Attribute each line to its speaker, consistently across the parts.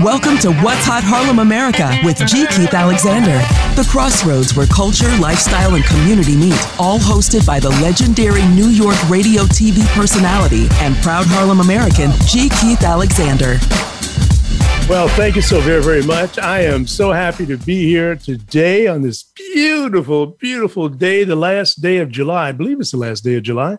Speaker 1: Welcome to What's Hot Harlem America with G. Keith Alexander, the crossroads where culture, lifestyle, and community meet, all hosted by the legendary New York radio TV personality and proud Harlem American, G. Keith Alexander.
Speaker 2: Well, thank you so very, very much. I am so happy to be here today on this beautiful, beautiful day, the last day of July. I believe it's the last day of July,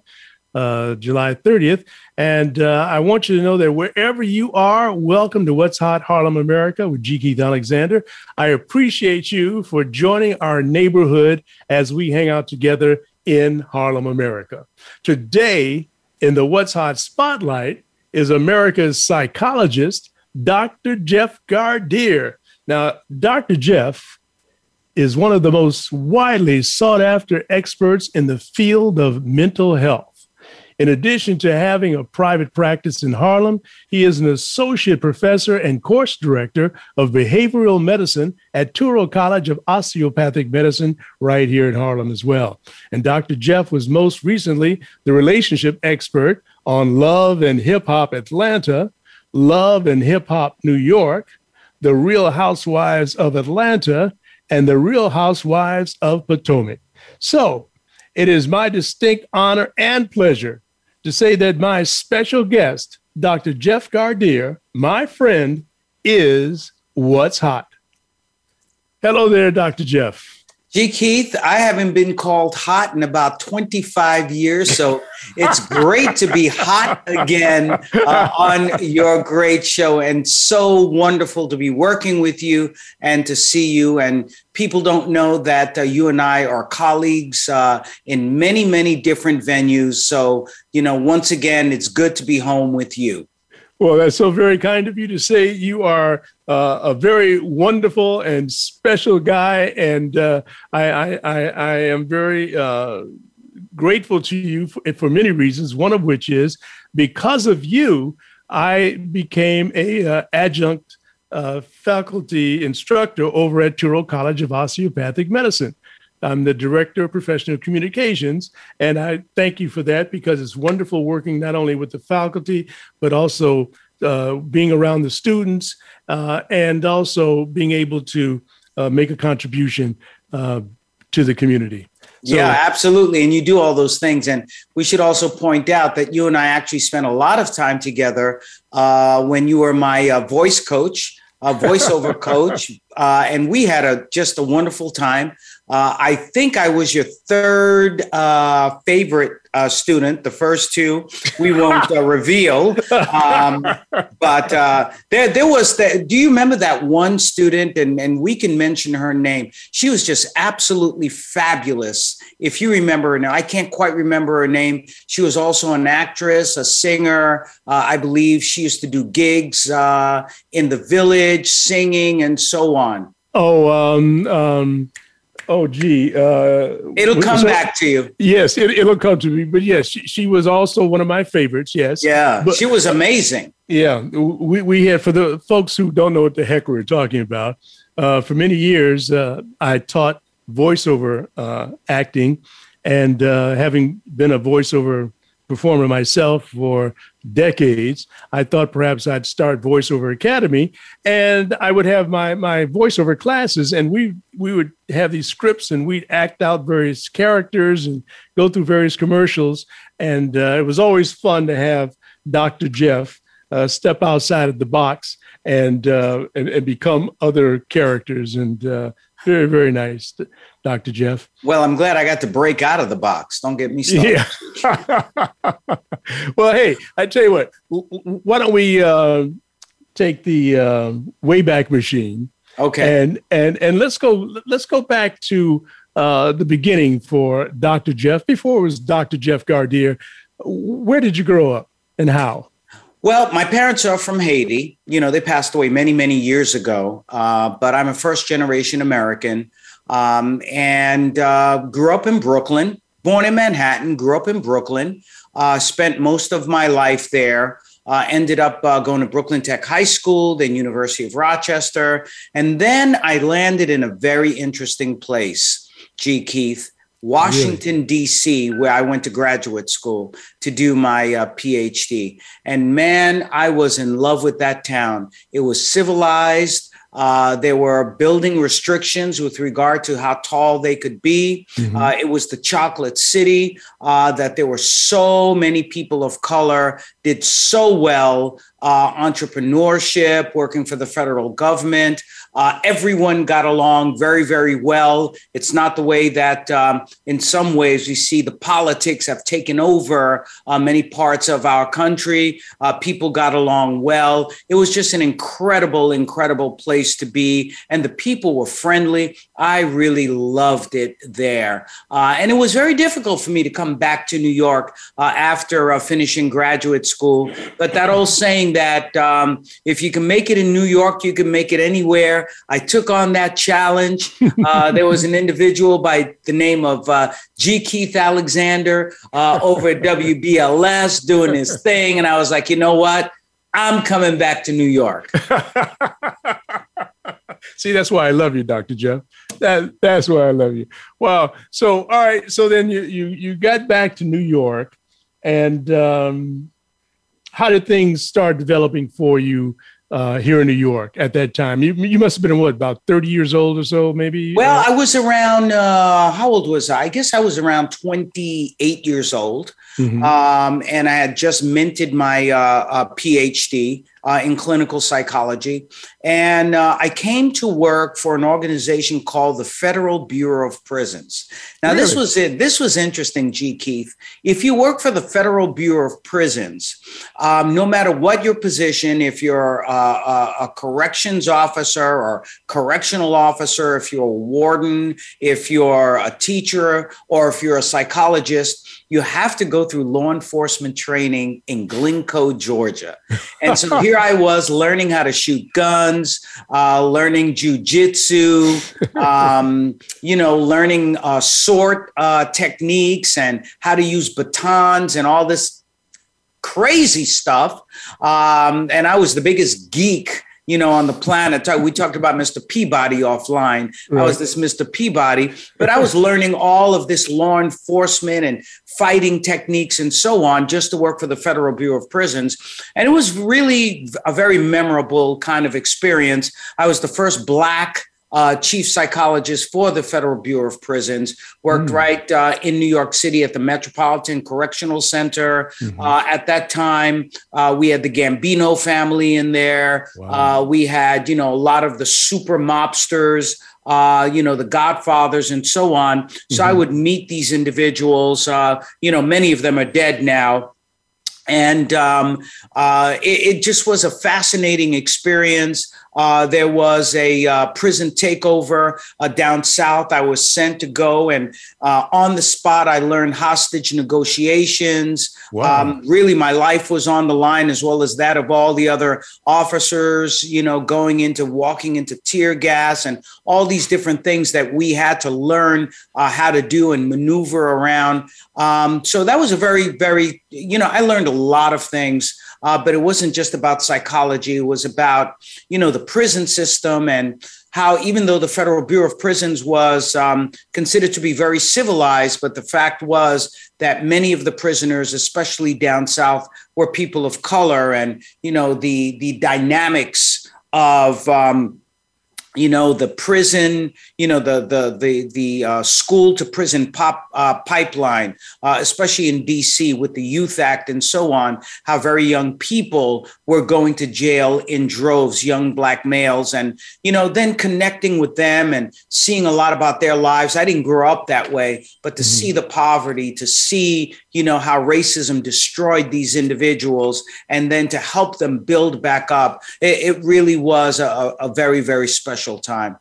Speaker 2: uh, July 30th. And uh, I want you to know that wherever you are, welcome to What's Hot Harlem America with G. Keith Alexander. I appreciate you for joining our neighborhood as we hang out together in Harlem America. Today, in the What's Hot Spotlight, is America's psychologist, Dr. Jeff Gardere. Now, Dr. Jeff is one of the most widely sought after experts in the field of mental health. In addition to having a private practice in Harlem, he is an associate professor and course director of behavioral medicine at Touro College of Osteopathic Medicine right here in Harlem as well. And Dr. Jeff was most recently the relationship expert on Love and Hip Hop Atlanta, Love and Hip Hop New York, The Real Housewives of Atlanta, and The Real Housewives of Potomac. So, it is my distinct honor and pleasure to say that my special guest, Dr. Jeff Gardere, my friend, is What's Hot. Hello there, Dr. Jeff.
Speaker 3: Gee, Keith, I haven't been called hot in about 25 years. So it's great to be hot again uh, on your great show. And so wonderful to be working with you and to see you. And people don't know that uh, you and I are colleagues uh, in many, many different venues. So, you know, once again, it's good to be home with you.
Speaker 2: Well, that's so very kind of you to say. You are uh, a very wonderful and special guy, and uh, I, I, I, am very uh, grateful to you for, for, many reasons. One of which is because of you, I became a uh, adjunct uh, faculty instructor over at Touro College of Osteopathic Medicine. I'm the Director of Professional Communications, and I thank you for that because it's wonderful working not only with the faculty, but also uh, being around the students uh, and also being able to uh, make a contribution uh, to the community. So,
Speaker 3: yeah, absolutely. And you do all those things. And we should also point out that you and I actually spent a lot of time together uh, when you were my uh, voice coach, a voiceover coach. and we had a, just a wonderful time. Uh, I think I was your third uh, favorite uh, student. The first two we won't uh, reveal, um, but uh, there there was. that. do you remember that one student? And and we can mention her name. She was just absolutely fabulous. If you remember her now, I can't quite remember her name. She was also an actress, a singer. Uh, I believe she used to do gigs in the village, singing and so on.
Speaker 2: Oh, um, um oh gee uh,
Speaker 3: it'll come back to you
Speaker 2: yes it, will come to me but yes she, she, was also one of my favorites yes
Speaker 3: yeah
Speaker 2: but,
Speaker 3: she was amazing
Speaker 2: yeah we, we had for the folks who don't know what the heck we're talking about uh, for many years uh, i taught voiceover uh, acting and uh, having been a voiceover performer myself for decades, I thought perhaps I'd start Voiceover Academy and I would have my, my voiceover classes and we, we would have these scripts and we'd act out various characters and go through various commercials. And uh, it was always fun to have Dr. Jeff uh, step outside of the box and, uh, and, and, become other characters. And uh, very, very nice, Dr. Jeff.
Speaker 3: Well, I'm glad I got to break out of the box. Don't get me started.
Speaker 2: Yeah. well, hey, I tell you what, why don't we uh, take the uh, Wayback Machine?
Speaker 3: Okay.
Speaker 2: And and and let's go let's go back to uh, the beginning for Dr. Jeff. Before it was Dr. Jeff Gardere, where did you grow up and how?
Speaker 3: Well, my parents are from Haiti. You know, they passed away many, many years ago, uh, but I'm a first generation American um, and uh, grew up in Brooklyn, born in Manhattan, grew up in Brooklyn, uh, spent most of my life there. Uh, ended up uh, going to Brooklyn Tech High School, then University of Rochester, and then I landed in a very interesting place, G. Keith, Washington, really? D.C., where I went to graduate school to do my uh, PhD. And man, I was in love with that town. It was civilized. Uh, there were building restrictions with regard to how tall they could be. Mm-hmm. Uh, it was the chocolate city uh, that there were so many people of color did so well uh, entrepreneurship, working for the federal government. Uh, everyone got along very, very well. It's not the way that, um, in some ways, we see the politics have taken over uh, many parts of our country. Uh, people got along well. It was just an incredible, incredible place to be. And the people were friendly. I really loved it there. Uh, and it was very difficult for me to come back to New York uh, after uh, finishing graduate school. But that old saying that um, if you can make it in New York, you can make it anywhere I took on that challenge. Uh, there was an individual by the name of uh, G. Keith Alexander uh, over at WBLS doing his thing. And I was like, you know what? I'm coming back to New York.
Speaker 2: See, that's why I love you, Dr. Jeff. That, that's why I love you. Wow. So, all right. So then you, you, you got back to New York and, um, how did things start developing for you uh, here in New York at that time. You, you must have been what about thirty years old or so, maybe.
Speaker 3: Well, uh, I was around. Uh, how old was I? I guess I was around twenty eight years old, mm-hmm. um, and I had just minted my uh, uh, PhD uh, in clinical psychology. And uh, I came to work for an organization called the Federal Bureau of Prisons. Now, really? this was it. This was interesting, G. Keith. If you work for the Federal Bureau of Prisons, um, no matter what your position, if you're a, a, a corrections officer or correctional officer, if you're a warden, if you're a teacher, or if you're a psychologist, you have to go through law enforcement training in Glynco, Georgia. And so here here I was learning how to shoot guns, uh, learning jujitsu, um, you know, learning uh, sword uh, techniques and how to use batons and all this crazy stuff. Um, and I was the biggest geek you know, on the planet. We talked about Mr. Peabody offline. Right. I was this Mr. Peabody, but I was learning all of this law enforcement and fighting techniques and so on just to work for the Federal Bureau of Prisons. And it was really a very memorable kind of experience. I was the first Black uh, chief psychologist for the Federal Bureau of Prisons, worked mm. right uh, in New York City at the Metropolitan Correctional Center. Mm-hmm. Uh, at that time, uh, we had the Gambino family in there. Wow. Uh, we had, you know, a lot of the super mobsters. Uh, you know, the Godfathers and so on. So mm-hmm. I would meet these individuals. Uh, you know, many of them are dead now. And um, uh, it, it, just was a fascinating experience. Uh, there was a uh, prison takeover uh, down south. I was sent to go, and uh, on the spot, I learned hostage negotiations. Wow. Um, really, my life was on the line, as well as that of all the other officers, you know, going into walking into tear gas and all these different things that we had to learn uh, how to do and maneuver around. Um, so that was a very, very, you know, I learned a lot of things uh, but it wasn't just about psychology. It was about, you know, the prison system and how even though the Federal Bureau of Prisons was um, considered to be very civilized, but the fact was that many of the prisoners, especially down south, were people of color, and you know the the dynamics of um, you know the prison you know the the the the uh, school to prison pop uh, pipeline uh, especially in dc with the youth act and so on how very young people were going to jail in droves young black males and you know then connecting with them and seeing a lot about their lives i didn't grow up that way but to mm-hmm. see the poverty to see you know how racism destroyed these individuals and then to help them build back up it, it really was a, a very very special special time.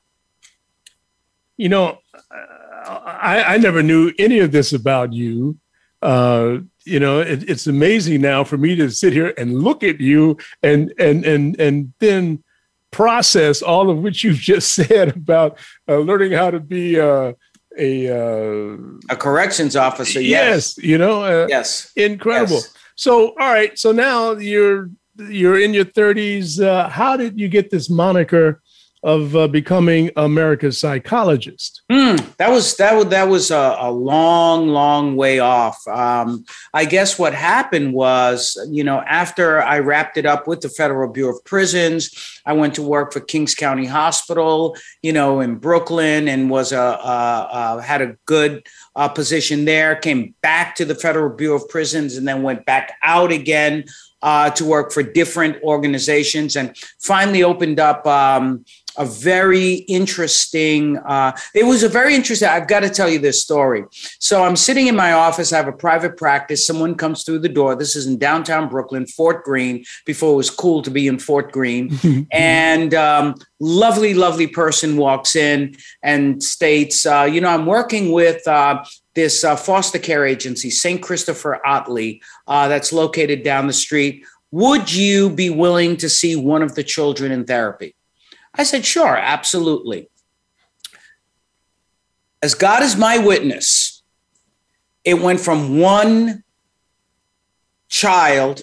Speaker 2: You know, uh, I, I never knew any of this about you. Uh, you know, it, it's amazing now for me to sit here and look at you and and and and then process all of what you've just said about uh, learning how to be uh, a uh,
Speaker 3: a corrections officer. Yes,
Speaker 2: yes you know. Uh, yes, incredible. Yes. So, all right. So now you're you're in your 30s. Uh, how did you get this moniker of uh, becoming America's psychologist?
Speaker 3: Mm, that was that was that was a, a long, long way off. Um, I guess what happened was, you know, after I wrapped it up with the Federal Bureau of Prisons, I went to work for Kings County Hospital, you know, in Brooklyn, and was a, a, a had a good uh, position there. Came back to the Federal Bureau of Prisons, and then went back out again uh, to work for different organizations and finally opened up um, a very interesting uh, it was a very interesting i've got to tell you this story so i'm sitting in my office i have a private practice someone comes through the door this is in downtown brooklyn fort greene before it was cool to be in fort greene and um, lovely lovely person walks in and states uh, you know i'm working with uh, this uh, foster care agency, St. Christopher Ottilie, uh, that's located down the street. Would you be willing to see one of the children in therapy? I said, Sure, absolutely. As God is my witness, it went from one child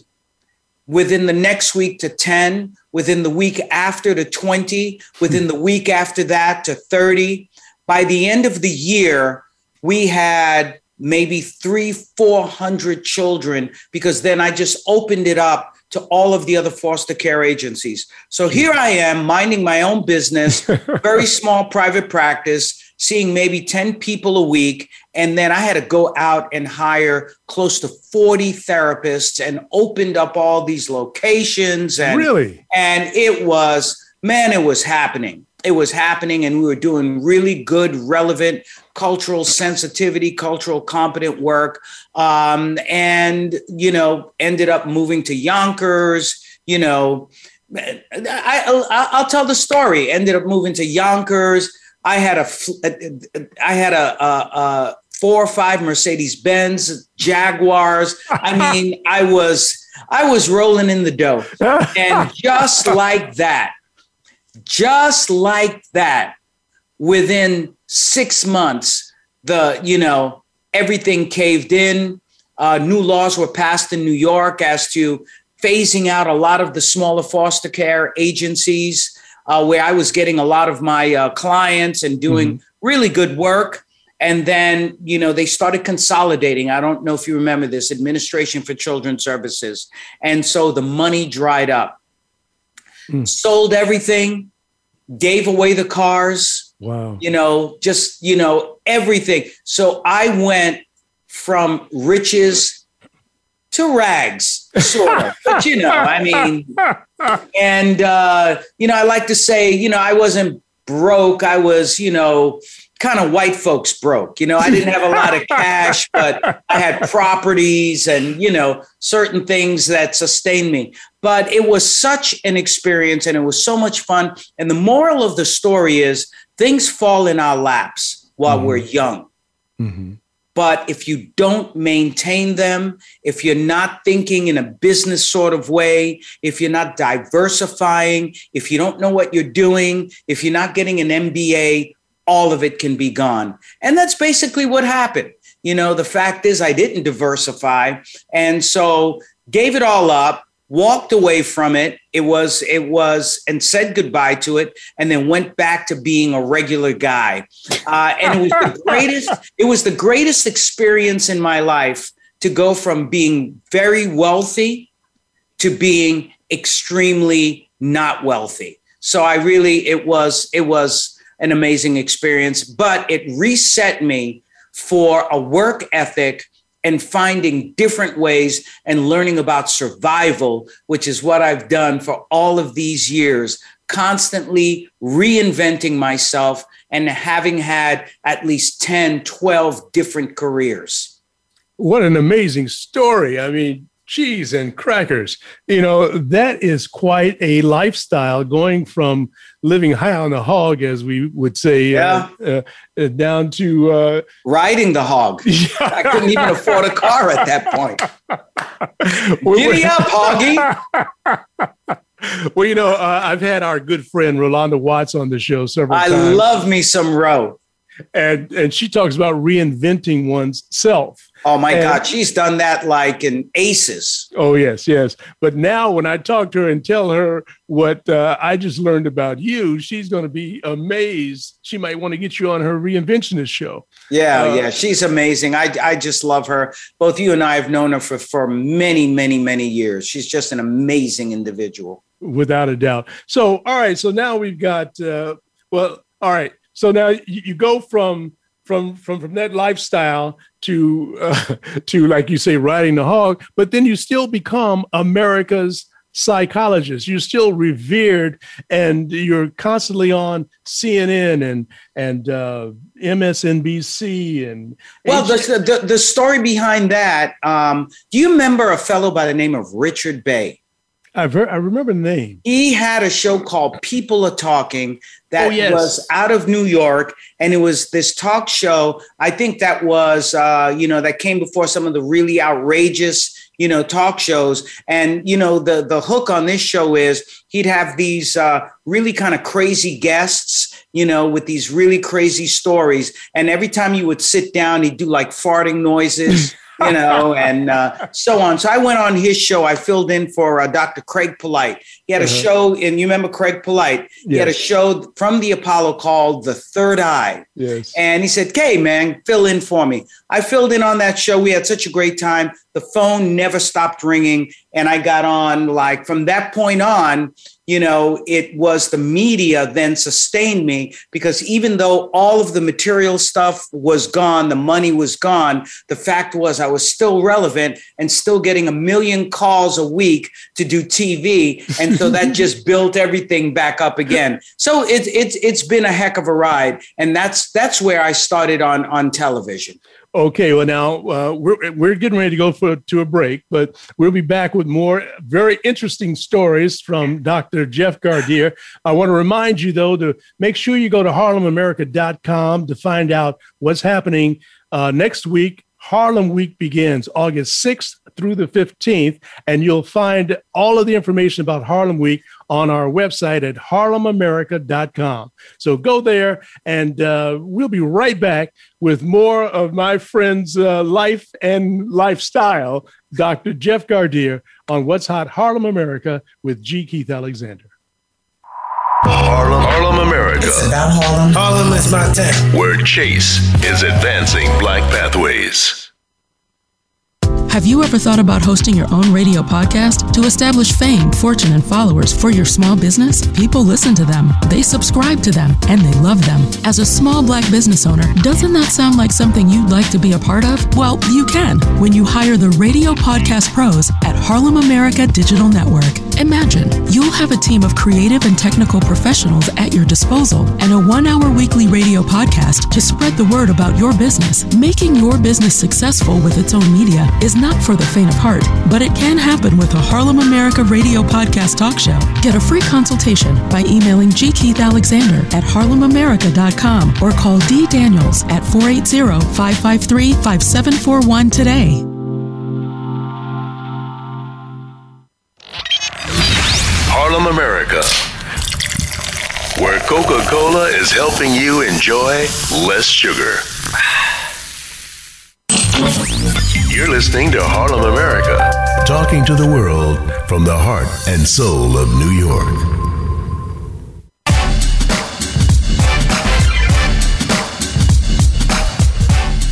Speaker 3: within the next week to 10, within the week after to 20, within the week after that to 30. By the end of the year, we had maybe three, 400 children, because then I just opened it up to all of the other foster care agencies. So here I am minding my own business, very small private practice, seeing maybe 10 people a week. And then I had to go out and hire close to 40 therapists and opened up all these locations. And,
Speaker 2: really?
Speaker 3: And it was, man, it was happening. It was happening, and we were doing really good, relevant cultural sensitivity, cultural competent work, um, and you know, ended up moving to Yonkers. You know, I, will tell the story. Ended up moving to Yonkers. I had a I had a, a, a four or five Mercedes Benz, Jaguars. I mean, I was I was rolling in the dough, and just like that, just like that, within six months, the, you know, everything caved in. Uh, new laws were passed in New York as to phasing out a lot of the smaller foster care agencies uh, where I was getting a lot of my uh, clients and doing mm-hmm. really good work. And then, you know, they started consolidating. I don't know if you remember this Administration for Children Services. And so the money dried up. Mm. Sold everything, gave away the cars, Wow. You know, just, you know, everything. So I went from riches to rags, sort of. but, you know, I mean, and, uh, you know, I like to say, you know, I wasn't broke. I was, you know, kind of white folks broke. You know, I didn't have a lot of cash, but I had properties and, you know, certain things that sustained me. But it was such an experience and it was so much fun. And the moral of the story is things fall in our laps while mm-hmm. we're young. Mm-hmm. But if you don't maintain them, if you're not thinking in a business sort of way, if you're not diversifying, if you don't know what you're doing, if you're not getting an MBA, all of it can be gone. And that's basically what happened. You know, the fact is, I didn't diversify. And so gave it all up, walked away from it it was it was and said goodbye to it and then went back to being a regular guy uh, and it was the greatest it was the greatest experience in my life to go from being very wealthy to being extremely not wealthy so i really it was it was an amazing experience but it reset me for a work ethic and finding different ways and learning about survival, which is what I've done for all of these years, constantly reinventing myself and having had at least 10, 12 different careers.
Speaker 2: What an amazing story. I mean, cheese and crackers. You know, that is quite a lifestyle going from living high on the hog, as we would say, uh, yeah. Uh, uh, down to uh,
Speaker 3: riding the hog. Yeah. I couldn't even afford a car at that point. Giddy up,
Speaker 2: hoggy. well, you know, uh, I've had our good friend Rolanda Watts on the show several I times.
Speaker 3: I love me some row.
Speaker 2: And, and she talks about reinventing one's self
Speaker 3: Oh my
Speaker 2: and,
Speaker 3: God, she's done that like in aces.
Speaker 2: Oh, yes, yes. But now when I talk to her and tell her what uh, I just learned about you, she's going to be amazed. She might want to get you on her reinventionist show.
Speaker 3: Yeah, uh, yeah. She's amazing. I, I just love her. Both you and I have known her for, for many, many, many years. She's just an amazing individual.
Speaker 2: Without a doubt. So, all right. So now we've got, uh, well, all right. So now you, you go from from from from that lifestyle to uh, to like you say riding the hog but then you still become america's psychologist you're still revered and you're constantly on cnn and and uh, msnbc and
Speaker 3: well H- the, the, the story behind that um, do you remember a fellow by the name of richard bey
Speaker 2: I've heard, I remember the name.
Speaker 3: He had a show called People Are Talking that oh, yes. was out of New York, and it was this talk show. I think that was, uh, you know, that came before some of the really outrageous, you know, talk shows. And you know, the the hook on this show is he'd have these uh, really kind of crazy guests, you know, with these really crazy stories. And every time you would sit down, he'd do like farting noises. you know, and uh, so on. So I went on his show. I filled in for uh, Dr. Craig Polite. He had a uh-huh. show, and you remember Craig Polite? Yes. He had a show from the Apollo called The Third Eye. Yes. And he said, "Hey, man, fill in for me." I filled in on that show. We had such a great time. The phone never stopped ringing, and I got on. Like from that point on, you know, it was the media then sustained me because even though all of the material stuff was gone, the money was gone, the fact was I was still relevant and still getting a million calls a week to do TV. And so that just built everything back up again. So it's it's it's been a heck of a ride. And that's that's where I started on on television.
Speaker 2: Okay, well, now uh, we're, we're getting ready to go for, to a break, but we'll be back with more very interesting stories from Dr. Jeff Gardere. I want to remind you, though, to make sure you go to harlemamerica.com to find out what's happening uh, next week. Harlem Week begins August 6th through the 15th, and you'll find all of the information about Harlem Week on our website at harlemamerica.com. So go there, and uh, we'll be right back with more of my friend's uh, life and lifestyle, Dr. Jeff Gardere, on What's Hot Harlem America with G. Keith Alexander. Harlem, Harlem, America. It's about Harlem. Harlem is my town.
Speaker 1: Where Chase is advancing black pathways. Have you ever thought about hosting your own radio podcast to establish fame, fortune, and followers for your small business? People listen to them, they subscribe to them, and they love them. As a small black business owner, doesn't that sound like something you'd like to be a part of? Well, you can when you hire the radio podcast pros at Harlem America Digital Network. Imagine you'll have a team of creative and technical professionals at your disposal and a one hour weekly radio podcast to spread the word about your business. Making your business successful with its own media is not for the faint of heart, but it can happen with a Harlem America radio podcast talk show. Get a free consultation by emailing G. Keith Alexander at harlemamerica.com or call D. Daniels at 480 553 5741 today.
Speaker 4: Harlem America, where Coca Cola is helping you enjoy less sugar. You're listening to Harlem America, talking to the world from the heart and soul of New York.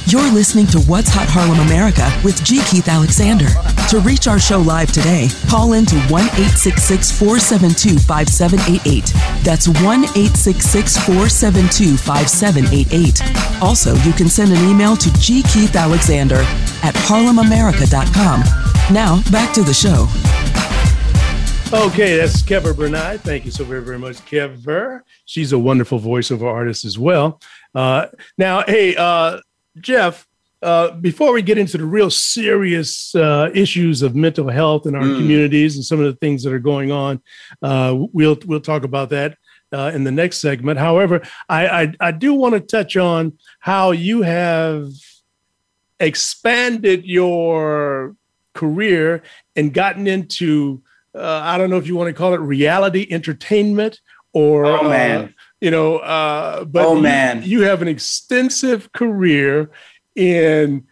Speaker 1: You're listening to What's Hot Harlem America with G. Keith Alexander. To reach our show live today, call in to 1 866 472 5788. That's 1 866 472 5788. Also, you can send an email to G. Keith Alexander at harlemamerica.com. Now, back to the show.
Speaker 2: Okay, that's Kevra Bernard. Thank you so very, very much, Kevra. She's a wonderful voiceover artist as well. Uh, now, hey, uh, Jeff, uh, before we get into the real serious uh, issues of mental health in our mm. communities and some of the things that are going on, uh, we'll we'll talk about that uh, in the next segment. However, I I, I do want to touch on how you have expanded your career and gotten into uh, I don't know if you want to call it reality entertainment or oh man you know uh, but oh, man. You, you, have an extensive career in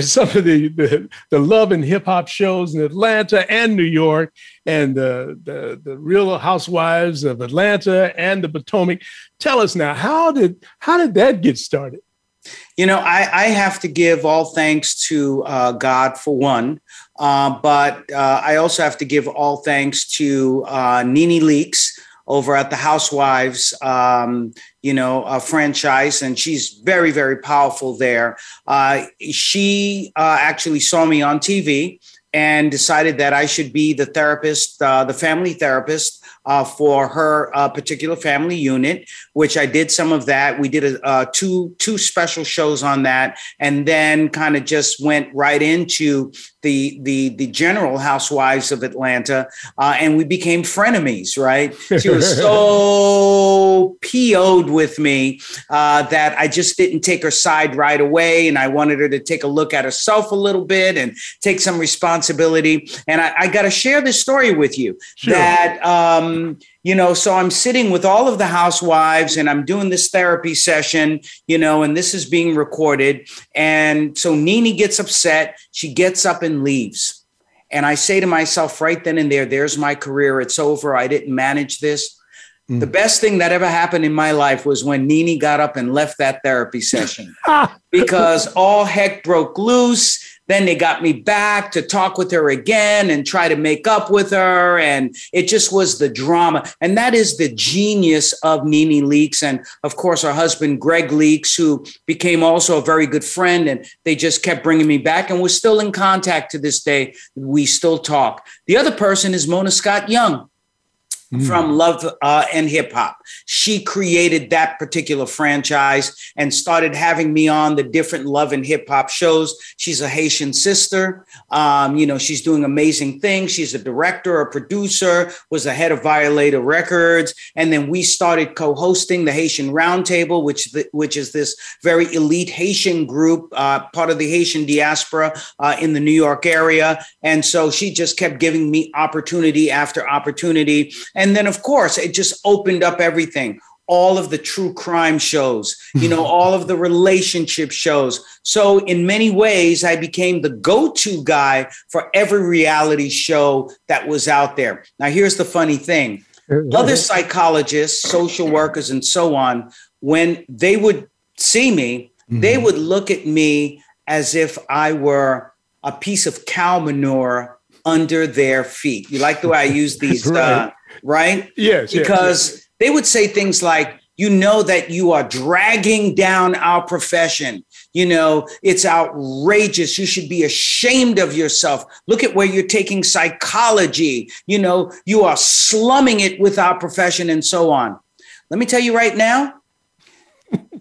Speaker 2: some of the, the, the love and hip hop shows in Atlanta and New York, and the, the, the Real Housewives of Atlanta and the Potomac. Tell us now, how did how did that get started?
Speaker 3: You know, I, I have to give all thanks to uh, God for one, uh, but uh, I also have to give all thanks to uh, Nene Leakes over at the Housewives, um, you know, uh, franchise, and she's very, very powerful there. Uh, she uh, actually saw me on TV and decided that I should be the therapist, uh, the family therapist uh, for her uh, particular family unit, which I did some of that. We did a, two two special shows on that, and then kind of just went right into the the the general housewives of Atlanta, uh, and we became frenemies. Right? She was so po'd with me uh, that I just didn't take her side right away, and I wanted her to take a look at herself a little bit and take some responsibility. And I, I got to share this story with you sure. that. Um, you know so i'm sitting with all of the housewives and i'm doing this therapy session you know and this is being recorded and so nene gets upset she gets up and leaves and i say to myself right then and there there's my career it's over i didn't manage this mm. the best thing that ever happened in my life was when Nene got up and left that therapy session because all heck broke loose then they got me back to talk with her again and try to make up with her. And it just was the drama. And that is the genius of Nene Leakes. And of course, her husband, Greg Leakes, who became also a very good friend. And they just kept bringing me back. And we're still in contact to this day. We still talk. The other person is Mona Scott Young mm. from Love uh, and Hip Hop. She created that particular franchise and started having me on the different Love and Hip Hop shows. She's a Haitian sister. Um, you know, she's doing amazing things. She's a director, a producer, was the head of Violator Records. And then we started co hosting the Haitian Roundtable, which, the, which is this very elite Haitian group, uh, part of the Haitian diaspora uh, in the New York area. And so she just kept giving me opportunity after opportunity. And then, of course, it just opened up everything all of the true crime shows, you know, all of the relationship shows. So, in many ways, I became the go to guy for every reality show that was out there. Now, here's the funny thing other psychologists, social workers, and so on, when they would see me, mm-hmm. they would look at me as if I were a piece of cow manure under their feet. You like the way I use these, right. Uh, right?
Speaker 2: Yes.
Speaker 3: Because yes, yes. they would say things like, you know that you are dragging down our profession. You know, it's outrageous. You should be ashamed of yourself. Look at where you're taking psychology. You know, you are slumming it with our profession and so on. Let me tell you right now,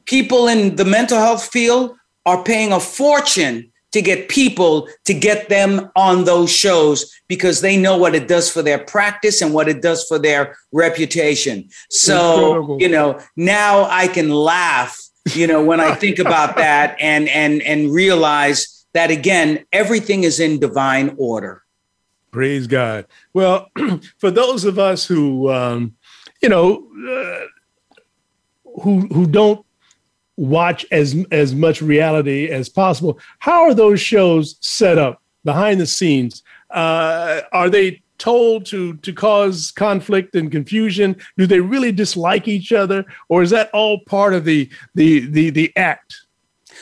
Speaker 3: people in the mental health field are paying a fortune to get people to get them on those shows because they know what it does for their practice and what it does for their reputation. So, Incredible. you know, now I can laugh, you know, when I think about that and and and realize that again, everything is in divine order.
Speaker 2: Praise God. Well, for those of us who um, you know, uh, who who don't watch as as much reality as possible. How are those shows set up behind the scenes? Uh, are they told to to cause conflict and confusion? Do they really dislike each other, or is that all part of the the the the act?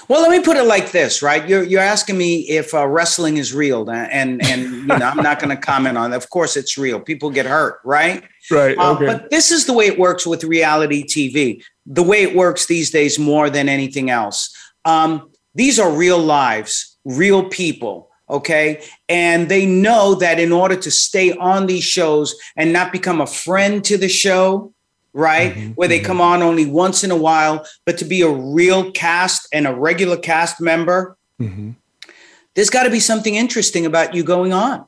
Speaker 3: Well, let me put it like this, right? You're you're asking me if uh, wrestling is real, uh, and and you know I'm not going to comment on. It. Of course, it's real. People get hurt, right?
Speaker 2: Right. Uh, okay.
Speaker 3: Uh, but this is the way it works with reality TV the way it works these days more than anything else. Um, these are real lives, real people. Okay. And they know that in order to stay on these shows and not become a friend to the show, right? Mm-hmm. Where they mm-hmm. come on only once in a while, but to be a real cast and a regular cast member, mm-hmm. there's got to be something interesting about you going on.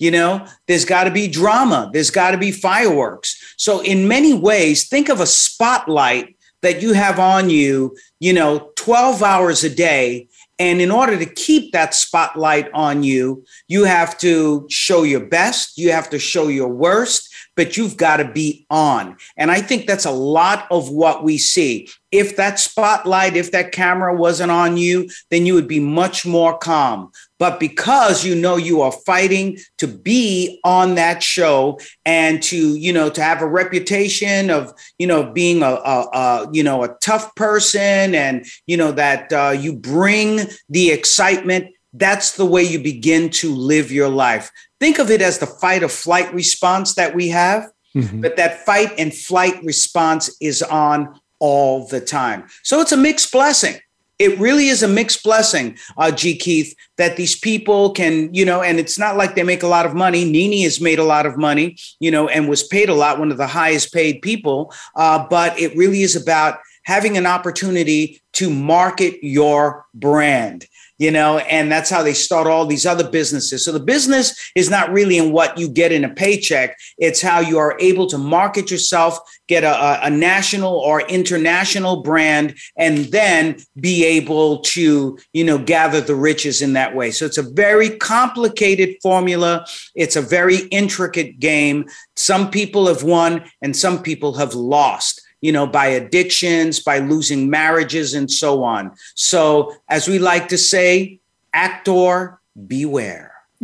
Speaker 3: You know, there's got to be drama, there's got to be fireworks. So, in many ways, think of a spotlight that you have on you, you know, 12 hours a day. And in order to keep that spotlight on you, you have to show your best, you have to show your worst, but you've got to be on. And I think that's a lot of what we see. If that spotlight, if that camera wasn't on you, then you would be much more calm but because you know you are fighting to be on that show and to you know to have a reputation of you know being a, a, a you know a tough person and you know that uh, you bring the excitement that's the way you begin to live your life think of it as the fight or flight response that we have mm-hmm. but that fight and flight response is on all the time so it's a mixed blessing it really is a mixed blessing, uh, G. Keith, that these people can, you know, and it's not like they make a lot of money. Nene has made a lot of money, you know, and was paid a lot, one of the highest paid people. Uh, but it really is about having an opportunity to market your brand you know, and that's how they start all these other businesses. So the business is not really in what you get in a paycheck, it's how you are able to market yourself, get a, a national or international brand, and then be able to, you know, gather the riches in that way. So it's a very complicated formula, it's a very intricate game. Some people have won and some people have lost you know, by addictions, by losing marriages, and so on. So, as we like to say, actor beware.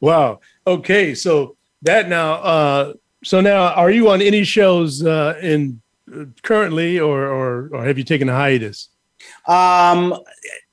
Speaker 2: wow. Okay. So, that now, uh, so now, are you on any shows uh, in uh, currently, or, or or have you taken a hiatus?
Speaker 3: Um,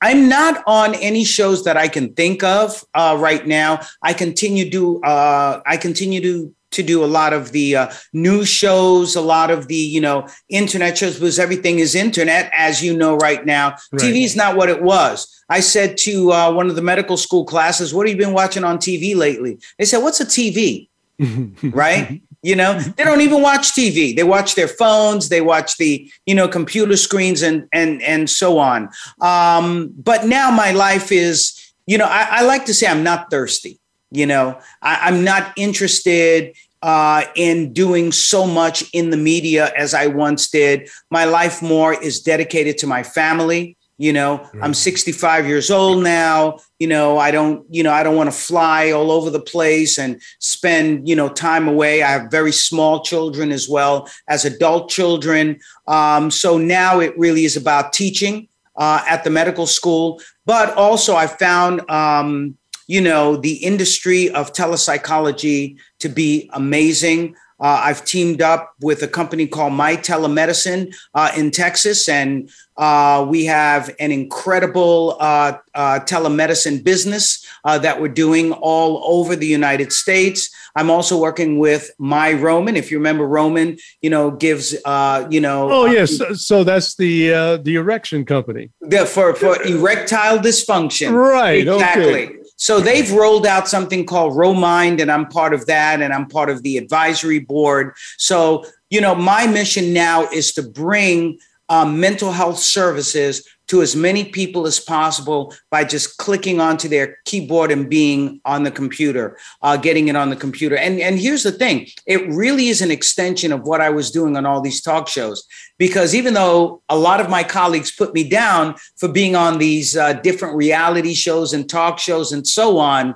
Speaker 3: I'm not on any shows that I can think of uh, right now. I continue to uh, I continue to to do a lot of the uh, news shows, a lot of the you know internet shows because everything is internet, as you know right now. Right. TV is not what it was. I said to uh, one of the medical school classes, "What have you been watching on TV lately?" They said, "What's a TV?" right? You know, they don't even watch TV. They watch their phones. They watch the you know computer screens and and and so on. Um, but now my life is, you know, I, I like to say I'm not thirsty. You know, I, am not interested uh, in doing so much in the media as I once did. My life more is dedicated to my family. You know, mm-hmm. I'm 65 years old now. You know, I don't, you know, I don't want to fly all over the place and spend, you know, time away. I have very small children as well as adult children. Um, so now it really is about teaching uh, at the medical school, but also I found um, you know, the industry of telepsychology to be amazing. Uh, I've teamed up with a company called My Telemedicine uh, in Texas, and uh, we have an incredible uh, uh, telemedicine business uh, that we're doing all over the United States. I'm also working with My Roman. If you remember, Roman, you know, gives uh, you know.
Speaker 2: Oh yes, so that's the the erection company. The,
Speaker 3: for for erectile dysfunction.
Speaker 2: Right. Exactly. Okay.
Speaker 3: So they've rolled out something called RoMind, and I'm part of that, and I'm part of the advisory board. So you know, my mission now is to bring um, mental health services to as many people as possible by just clicking onto their keyboard and being on the computer, uh, getting it on the computer. And, and here's the thing it really is an extension of what I was doing on all these talk shows, because even though a lot of my colleagues put me down for being on these uh, different reality shows and talk shows and so on,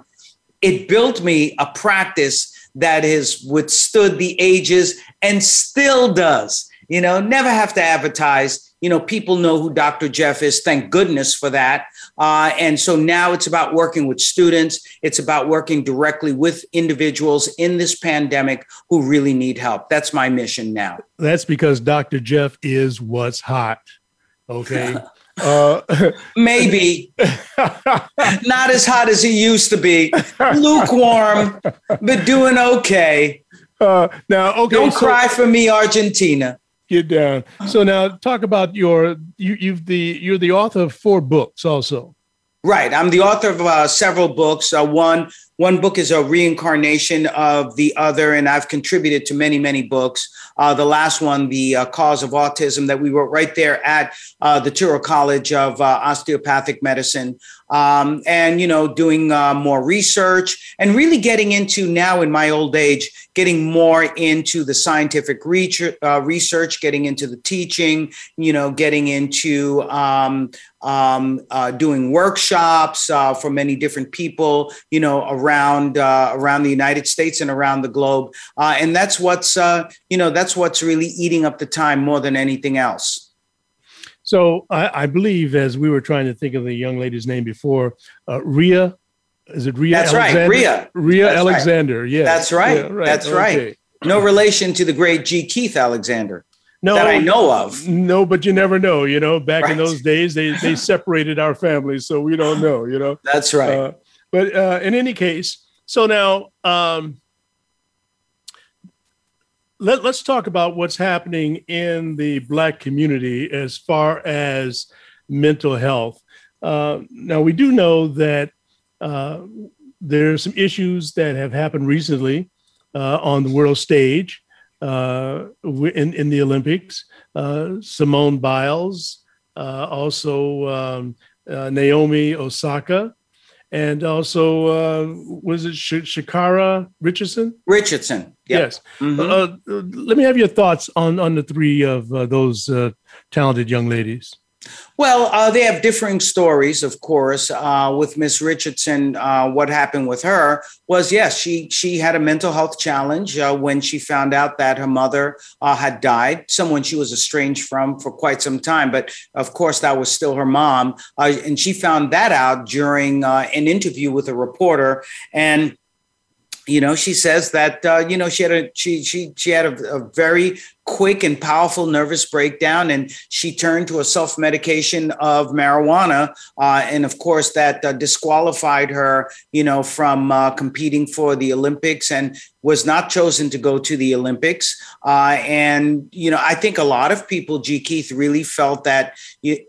Speaker 3: it built me a practice that has withstood the ages and still does you know, never have to advertise. You know, people know who Dr. Jeff is. Thank goodness for that. Uh, and so now it's about working with students. It's about working directly with individuals in this pandemic who really need help. That's my mission now.
Speaker 2: That's because Dr. Jeff is what's hot. Okay. Uh,
Speaker 3: Maybe not as hot as he used to be, lukewarm, but doing okay. Uh, now, okay, don't so, cry for me, Argentina
Speaker 2: you down. So now talk about your you, you've the you're the author of four books also.
Speaker 3: Right, I'm the author of uh, several books. Uh, one one book is a reincarnation of the other, and I've contributed to many many books. Uh, the last one, the uh, cause of autism, that we wrote right there at uh, the Touro College of uh, Osteopathic Medicine um, and you know doing uh, more research and really getting into now in my old age getting more into the scientific research, uh, research getting into the teaching you know getting into um, um, uh, doing workshops uh, for many different people you know around uh, around the united states and around the globe uh, and that's what's you know that's what's really eating up the time more than anything else
Speaker 2: so I, I, believe, as we were trying to think of the young lady's name before, uh, Ria,
Speaker 3: is
Speaker 2: it
Speaker 3: Ria? That's Alexander? right, Ria.
Speaker 2: Ria Alexander. Right. Yeah,
Speaker 3: that's right. Yeah, right. That's okay. right. No relation to the great G. Keith Alexander. No, that I know of.
Speaker 2: No, but you never know. You know, back right. in those days, they they separated our families, so we don't know. You know.
Speaker 3: That's right. Uh,
Speaker 2: but uh, in any case, so now um, let, us talk about what's happening in the Black community as far as mental health. Uh, now, we do know that uh, there are some issues that have happened recently uh, on the world stage uh, in, in the Olympics. Uh, Simone Biles, uh, also um, Naomi Osaka, and also uh, was it Sh- Sha'Carri Richardson?
Speaker 3: Richardson. Yep. Yes.
Speaker 2: Mm-hmm. Uh, uh, let me have your thoughts on on the three of uh, those uh, talented young ladies.
Speaker 3: Well, uh, they have differing stories, of course. Uh, with Miss Richardson, uh, what happened with her was yes, she she had a mental health challenge uh, when she found out that her mother uh, had died, someone she was estranged from for quite some time. But of course, that was still her mom, uh, and she found that out during an interview with a reporter and you know she says that uh, you know she had a she she she had a, a very quick and powerful nervous breakdown and she turned to a self-medication of marijuana uh, and of course that uh, disqualified her you know from uh, competing for the olympics and was not chosen to go to the olympics uh, and you know i think a lot of people g keith really felt that you,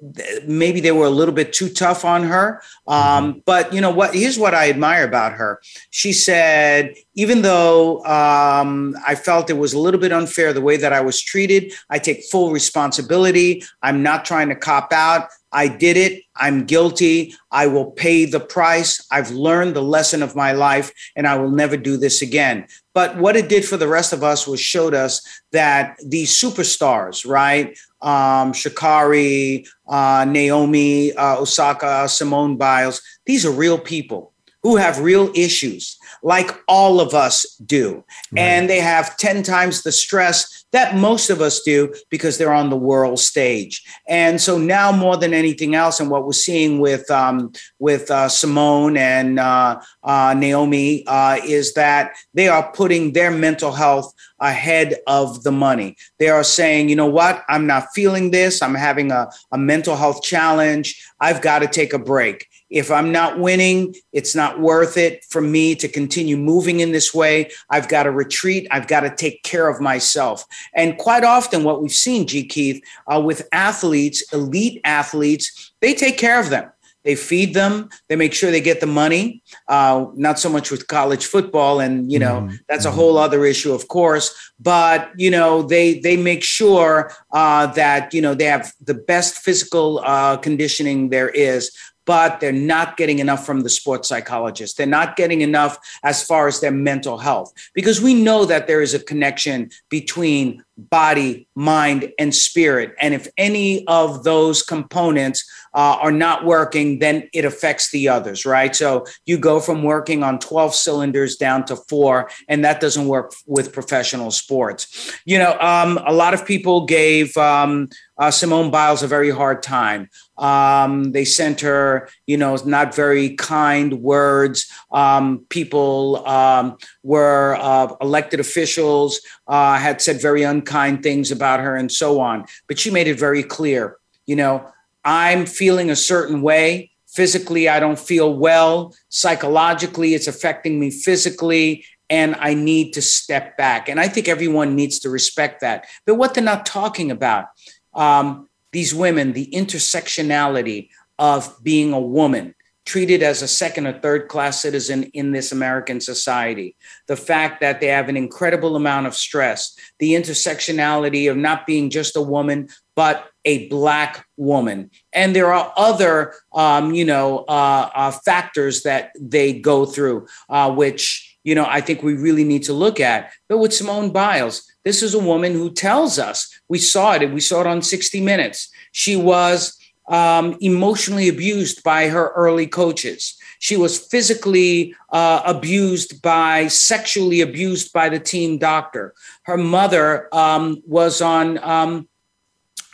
Speaker 3: maybe they were a little bit too tough on her um, but you know what here's what i admire about her she said even though um, i felt it was a little bit unfair the way that i was was treated. I take full responsibility. I'm not trying to cop out. I did it. I'm guilty. I will pay the price. I've learned the lesson of my life and I will never do this again. But what it did for the rest of us was showed us that these superstars, right? Um, Sha'Carri, uh, Naomi uh, Osaka, Simone Biles, these are real people who have real issues like all of us do. Right. And they have 10 times the stress that most of us do because they're on the world stage. And so now more than anything else, and what we're seeing with um, with uh, Simone and uh, uh, Naomi uh, is that they are putting their mental health ahead of the money. They are saying, you know what, I'm not feeling this. I'm having a, a mental health challenge. I've got to take a break. If I'm not winning, it's not worth it for me to continue moving in this way. I've got to retreat. I've got to take care of myself. And quite often, what we've seen, G. Keith, uh, with athletes, elite athletes, they take care of them. They feed them. They make sure they get the money. Uh, not so much with college football, and you know mm-hmm. that's a mm-hmm. whole other issue, of course. But you know they they make sure uh, that you know they have the best physical uh, conditioning there is but they're not getting enough from the sports psychologist. They're not getting enough as far as their mental health because we know that there is a connection between body, mind, and spirit. And if any of those components uh, are not working, then it affects the others, right? So you go from working on 12 cylinders down to four, and that doesn't work with professional sports. You know, um, a lot of people gave um, uh, Simone Biles a very hard time. Um, they sent her, you know, not very kind words. Um, people um, were uh, elected officials uh, had said very unkind things about her, and so on. But she made it very clear, you know, I'm feeling a certain way. Physically, I don't feel well. Psychologically, it's affecting me physically and I need to step back. And I think everyone needs to respect that. But what they're not talking about, um, these women the intersectionality of being a woman treated as a second or third class citizen in this American society. The fact that they have an incredible amount of stress, the intersectionality of not being just a woman, but a black woman. And there are other, um, you know, uh, uh, factors that they go through, uh, which, you know, I think we really need to look at. But with Simone Biles, this is a woman who tells us we saw it. We saw it on 60 Minutes. She was um, emotionally abused by her early coaches. She was physically uh, abused by, sexually abused by the team doctor. Her mother um, was on um,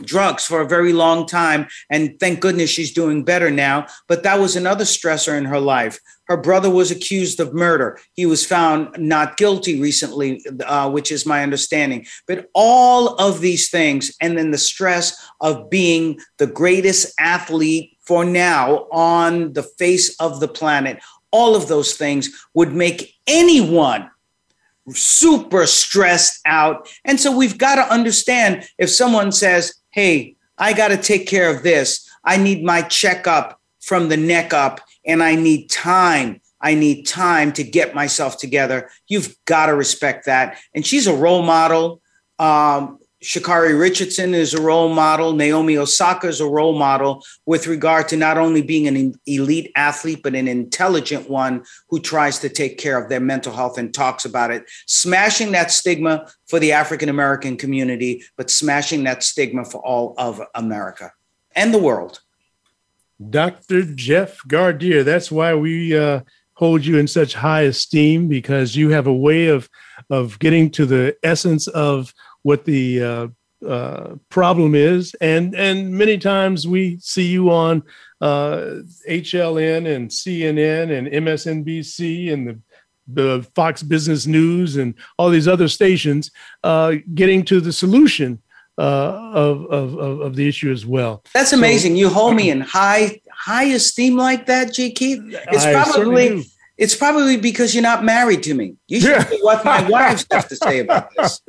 Speaker 3: drugs for a very long time. And thank goodness she's doing better now. But that was another stressor in her life. Her brother was accused of murder. He was found not guilty recently, uh, which is my understanding. But all of these things, and then the stress of being the greatest athlete for now on the face of the planet, all of those things would make anyone super stressed out. And so we've got to understand if someone says, hey, I got to take care of this. I need my checkup from the neck up, and I need time. I need time to get myself together. You've got to respect that. And she's a role model. Um, Sha'Carri Richardson is a role model. Naomi Osaka is a role model with regard to not only being an elite athlete, but an intelligent one who tries to take care of their mental health and talks about it, smashing that stigma for the African American community, but smashing that stigma for all of America and the world.
Speaker 2: Dr. Jeff Gardere, that's why we uh, hold you in such high esteem because you have a way of of getting to the essence of what the uh, uh, problem is, and and many times we see you on uh, HLN and CNN and MSNBC and the the Fox Business News and all these other stations uh, getting to the solution uh, of, of, of the issue as well.
Speaker 3: That's amazing. So, you hold me in high high esteem like that, G. Keith. It's I probably it's probably because you're not married to me. You should yeah. hear what my wives have to say about this.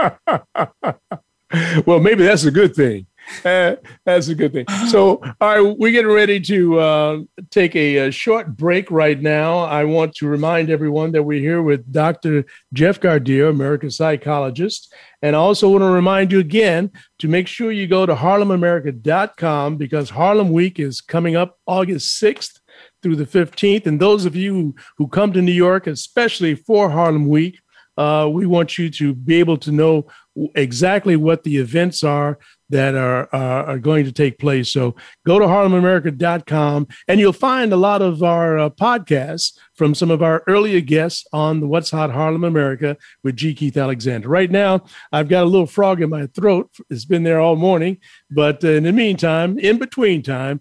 Speaker 2: well, maybe that's a good thing. Uh, that's a good thing. So, all right, we're getting ready to uh, take a, a, short break right now. I want to remind everyone that we're here with Dr. Jeff Gardere, American psychologist. And I also want to remind you again to make sure you go to harlemamerica.com because Harlem Week is coming up August 6th through the 15th. And those of you who come to New York, especially for Harlem Week, uh, we want you to be able to know exactly what the events are that are, are going to take place. So go to harlemamerica.com and you'll find a lot of our uh, podcasts from some of our earlier guests on the What's Hot Harlem America with G. Keith Alexander. Right now, I've got a little frog in my throat. It's been there all morning. But uh, in the meantime, in between time,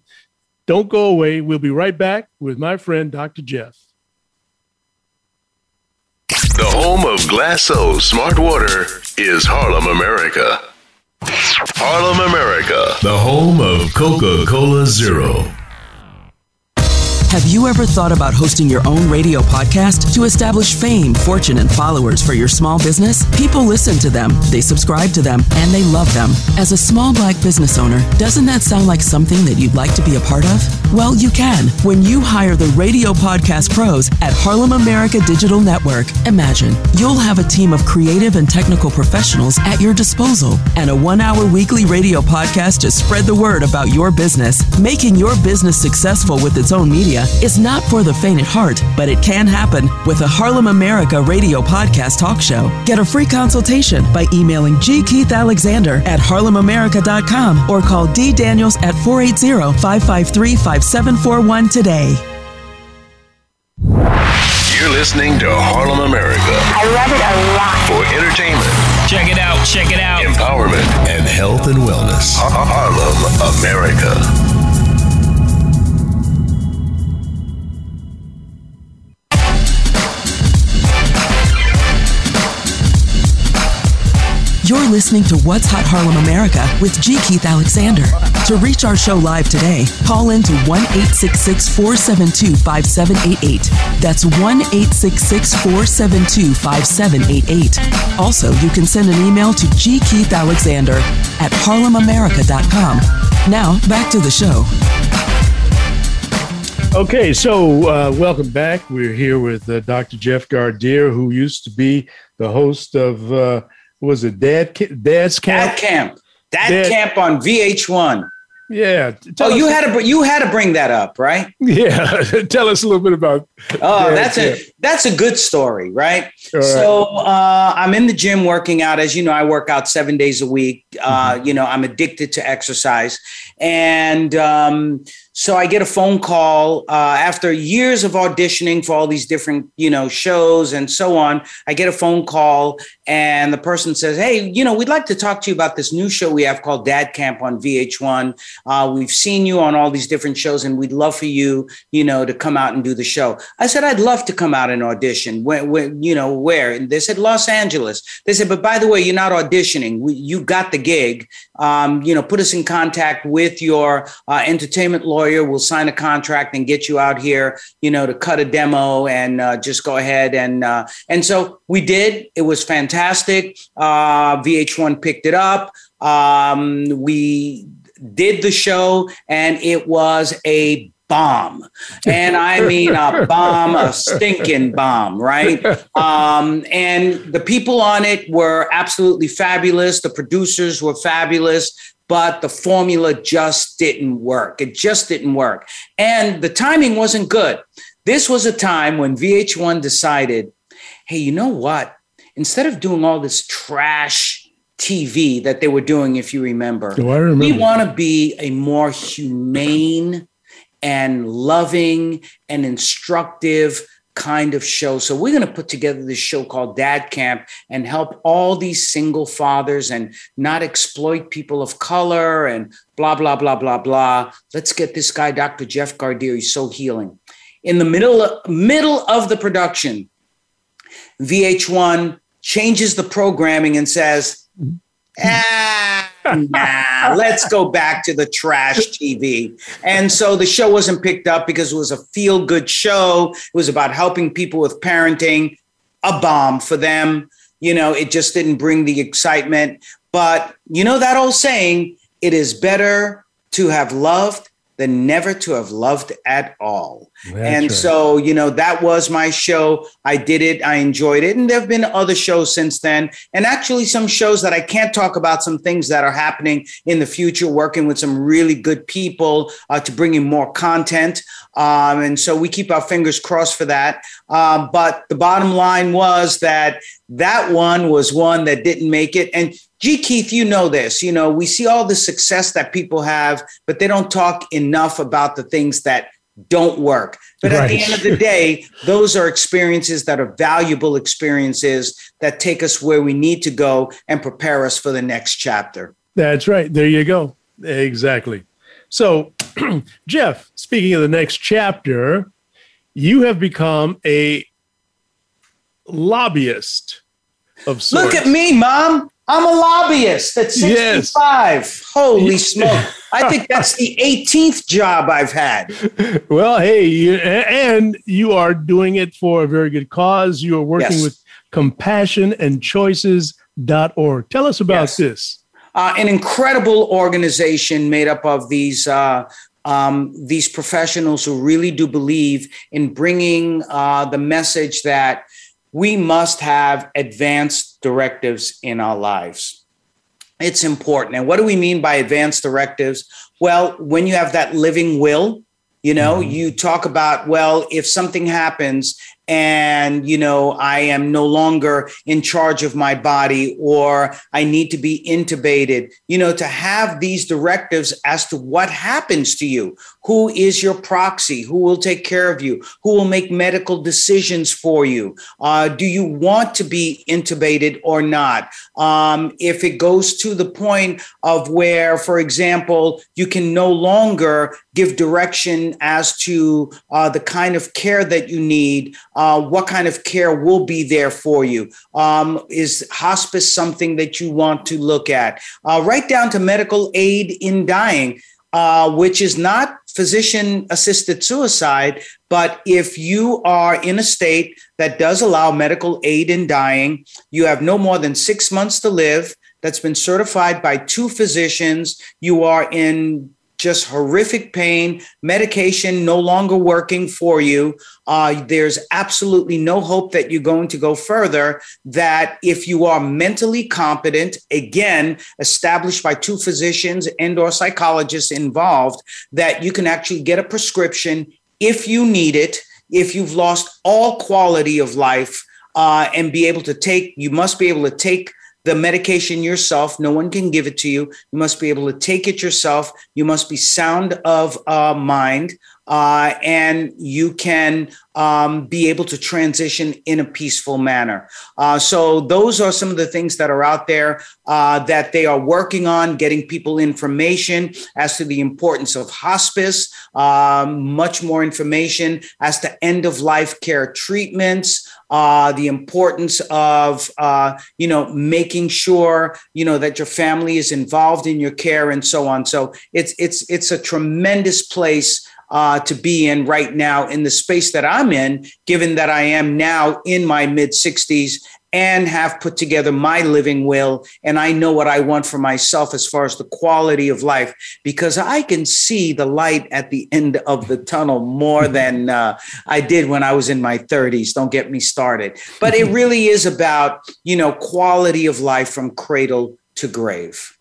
Speaker 2: don't go away. We'll be right back with my friend, Dr. Jeff.
Speaker 5: The home of Glacéau Smart Water is Harlem, America. Harlem, America, the home of Coca Cola Zero.
Speaker 6: Have you ever thought about hosting your own radio podcast to establish fame, fortune, and followers for your small business? People listen to them, they subscribe to them, and they love them. As a small black business owner, doesn't that sound like something that you'd like to be a part of? Well, you can when you hire the radio podcast pros at Harlem America Digital Network. Imagine you'll have a team of creative and technical professionals at your disposal and a one hour weekly radio podcast to spread the word about your business, making your business successful with its own media media is not for the faint at heart, but it can happen with a Harlem America radio podcast talk show. Get a free consultation by emailing G. Keith Alexander at harlemamerica.com or call D. Daniels at 480 553 5741 today.
Speaker 5: You're listening to Harlem America.
Speaker 7: I love it a lot.
Speaker 5: For entertainment.
Speaker 8: Check it out, check it out.
Speaker 5: Empowerment and health and wellness. Harlem America.
Speaker 6: You're listening to What's Hot Harlem America with G. Keith Alexander. To reach our show live today, call in to 1 472 5788. That's 1 472 5788. Also, you can send an email to G. Keith Alexander at harlemamerica.com. Now, back to the show.
Speaker 2: Okay, so uh, welcome back. We're here with uh, Dr. Jeff Gardere, who used to be the host of. Uh, was it Dad Dad's Camp?
Speaker 3: Dad Camp. Dad, Dad Camp on VH1.
Speaker 2: Yeah.
Speaker 3: Tell oh, you had to you had to bring that up, right?
Speaker 2: Yeah. tell us a little bit about.
Speaker 3: Oh, Dad's that's Camp. a that's a good story, right? so Uh, I'm in the gym working out. As you know, I work out seven days a week. Uh, mm-hmm. You know, I'm addicted to exercise, and um, so I get a phone call uh, after years of auditioning for all these different, you know, shows and so on. I get a phone call, and the person says, "Hey, you know, we'd like to talk to you about this new show we have called Dad Camp on VH1. Uh, we've seen you on all these different shows, and we'd love for you, you know, to come out and do the show." I said, "I'd love to come out and audition. When, when you know, where?" And they said, "Los Angeles." They said, "But by the way, you're not auditioning. We, you got the gig um, you know, put us in contact with your uh, entertainment lawyer. We'll sign a contract and get you out here, you know, to cut a demo and uh, just go ahead and uh, and so we did. It was fantastic. Uh, VH1 picked it up. Um, we did the show, and it was a bomb. And I mean a bomb, a stinking bomb, right? Um, and the people on it were absolutely fabulous. The producers were fabulous, but the formula just didn't work. It just didn't work. And the timing wasn't good. This was a time when VH1 decided hey, you know what? Instead of doing all this trash, TV that they were doing, if you remember. Do I remember? We want to be a more humane and loving and instructive kind of show. So we're going to put together this show called Dad Camp and help all these single fathers and not exploit people of color and blah blah blah blah blah. Let's get this guy Dr. Jeff Gardere, he's so healing. In the middle of, middle of the production, VH1 changes the programming and says, mm-hmm. ah, nah, let's go back to the trash TV. And so the show wasn't picked up because it was a feel good show. It was about helping people with parenting, a bomb for them. You know, it just didn't bring the excitement. But you know that old saying, it is better to have loved than never to have loved at all. That's and right. so, you know, that was my show. I did it. I enjoyed it. And there have been other shows since then. And actually, some shows that I can't talk about, some things that are happening in the future, working with some really good people uh, to bring in more content. Um, and so we keep our fingers crossed for that. Um, but the bottom line was that that one was one that didn't make it. And Gee, Keith, you know this. You know, we see all the success that people have, but they don't talk enough about the things that don't work. But right. at the end of the day, those are experiences that are valuable experiences that take us where we need to go and prepare us for the next chapter.
Speaker 2: That's right. There you go. Exactly. So, Jeff, speaking of the next chapter, you have become a lobbyist of
Speaker 3: sorts. Look at me, mom. I'm a lobbyist at 65. Yes. Holy smoke. I think that's the 18th job I've had.
Speaker 2: Well, hey, you, and you are doing it for a very good cause. You are working yes. with compassionandchoices.org. Tell us about yes. this.
Speaker 3: Uh, an incredible organization made up of these uh, um, these professionals who really do believe in bringing uh, the message that we must have advanced directives in our lives. It's important. And what do we mean by advanced directives? Well, when you have that living will, you know, mm-hmm. you talk about, well, if something happens and you know i am no longer in charge of my body or i need to be intubated you know to have these directives as to what happens to you who is your proxy who will take care of you who will make medical decisions for you uh, do you want to be intubated or not um, if it goes to the point of where for example you can no longer give direction as to uh, the kind of care that you need, uh, what kind of care will be there for you. Um, is hospice something that you want to look at? Uh, right down to medical aid in dying. Uh, which is not physician assisted suicide, but if you are in a state that does allow medical aid in dying, you have no more than six months to live, that's been certified by two physicians, you are in just horrific pain, medication no longer working for you. Uh, there's absolutely no hope that you're going to go further. That if you are mentally competent, again, established by two physicians and or psychologists involved, that you can actually get a prescription if you need it, if you've lost all quality of life uh, and be able to take, you must be able to take the medication yourself. No one can give it to you. You must be able to take it yourself. You must be sound of uh, mind uh, and you can um, be able to transition in a peaceful manner. Uh, so those are some of the things that are out there uh, that they are working on, getting people information as to the importance of hospice, um, much more information as to end of life care treatments. Uh, the importance of uh, you know making sure you know that your family is involved in your care and so on. So it's it's it's a tremendous place uh, to be in right now in the space that I'm in, given that I am now in my mid 60s and have put together my living will. And I know what I want for myself as far as the quality of life, because I can see the light at the end of the tunnel more mm-hmm. than uh, I did when I was in my 30s. Don't get me started. But it mm-hmm. really is about, you know, quality of life from cradle to grave.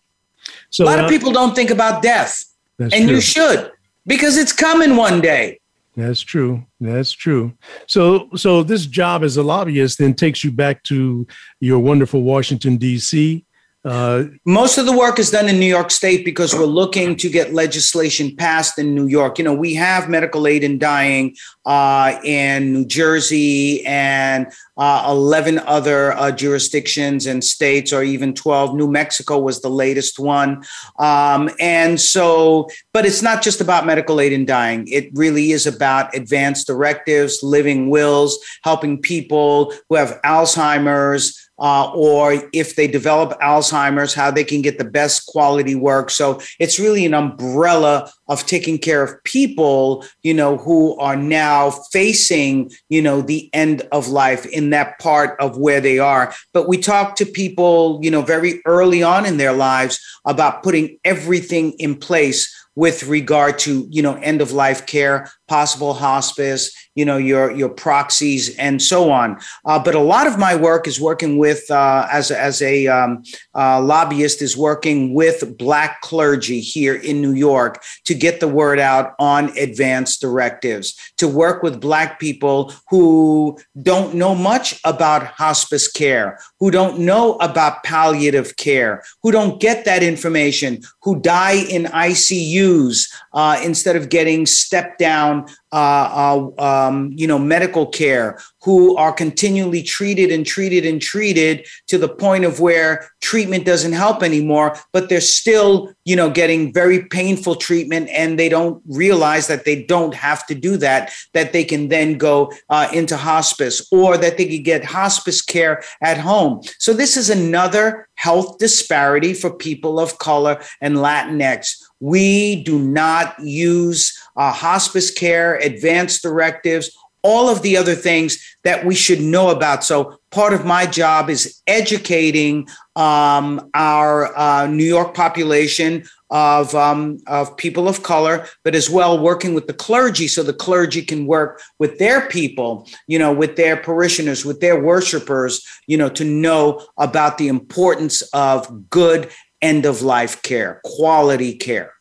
Speaker 3: So a lot uh, of people don't think about death, and true. you should because it's coming one day.
Speaker 2: That's true. That's true. So, so this job as a lobbyist then takes you back to your wonderful Washington D.C. Uh,
Speaker 3: Most of the work is done in New York State because we're looking to get legislation passed in New York. You know, we have medical aid in dying uh, in New Jersey and uh, 11 other uh, jurisdictions and states, or even 12. New Mexico was the latest one. Um, and so, but it's not just about medical aid in dying, it really is about advanced directives, living wills, helping people who have Alzheimer's uh, or if they develop Alzheimer's, how they can get the best quality work. So it's really an umbrella of taking care of people, you know, who are now facing, you know, the end of life in that part of where they are. But we talk to people, you know, very early on in their lives about putting everything in place with regard to you know end of life care possible hospice you know your your proxies and so on. Uh, but a lot of my work is working with uh, as as a um, uh, lobbyist is working with black clergy here in New York to get the word out on advance directives to work with black people who don't know much about hospice care, who don't know about palliative care, who don't get that information, who die in ICUs uh, instead of getting stepped down uh, uh, um, you know, medical care, who are continually treated and treated and treated to the point of where treatment doesn't help anymore, but they're still, you know, getting very painful treatment, and they don't realize that they don't have to do that. That they can then go uh, into hospice, or that they could get hospice care at home. So this is another health disparity for people of color and Latinx. We do not use uh, hospice care, advance directives, all of the other things that we should know about. So, part of my job is educating um, our uh, New York population of, um, of people of color, but as well working with the clergy so the clergy can work with their people, you know, with their parishioners, with their worshipers, you know, to know about the importance of good end of life care, quality care.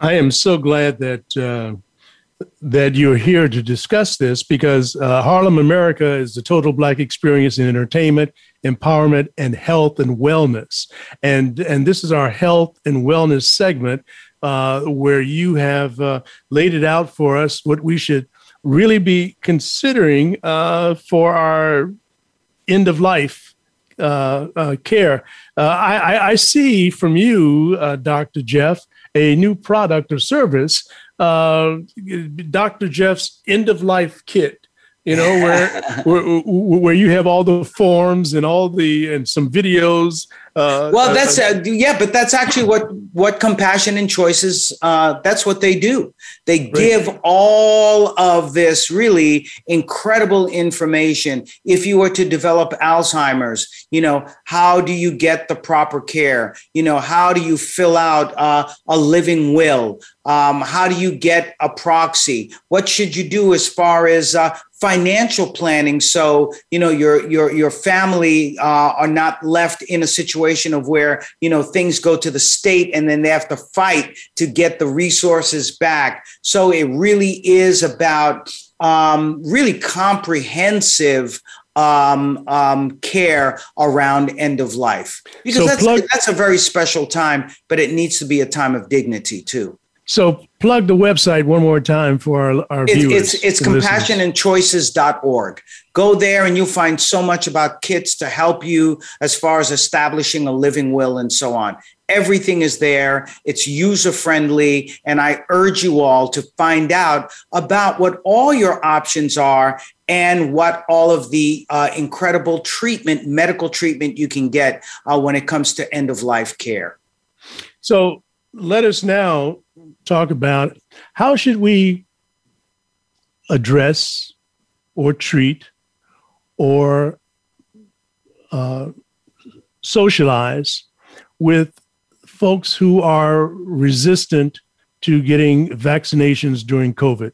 Speaker 2: I am so glad that uh, that you're here to discuss this because uh, Harlem America is the total Black experience in entertainment, empowerment, and health and wellness. And and this is our health and wellness segment uh, where you have uh, laid it out for us what we should really be considering uh, for our end of life uh, care. I, I, see from you, Dr. Jeff, a new product or service, uh, Dr. Jeff's end of life kit you know, where, where, where you have all the forms and all the and some videos.
Speaker 3: Uh, well, uh, that's uh, uh, yeah, but that's actually what what compassion and choices. Uh, that's what they do. They right. give all of this really incredible information. If you were to develop Alzheimer's, you know, how do you get the proper care? You know, how do you fill out uh, a living will? Um, how do you get a proxy? What should you do as far as uh, financial planning so you know your your your family uh, are not left in a situation of where you know things go to the state and then they have to fight to get the resources back so it really is about um, really comprehensive um, um, care around end of life because so that's, plug- that's a very special time but it needs to be a time of dignity too
Speaker 2: so plug the website one more time for our, our it's,
Speaker 3: viewers. It's, it's compassionandchoices.org. Go there and you'll find so much about kits to help you as far as establishing a living will and so on. Everything is there. It's user friendly. And I urge you all to find out about what all your options are and what all of the uh, incredible treatment, medical treatment you can get uh, when it comes to end of life care.
Speaker 2: So let us now talk about how should we address or treat or uh, socialize with folks who are resistant to getting vaccinations during COVID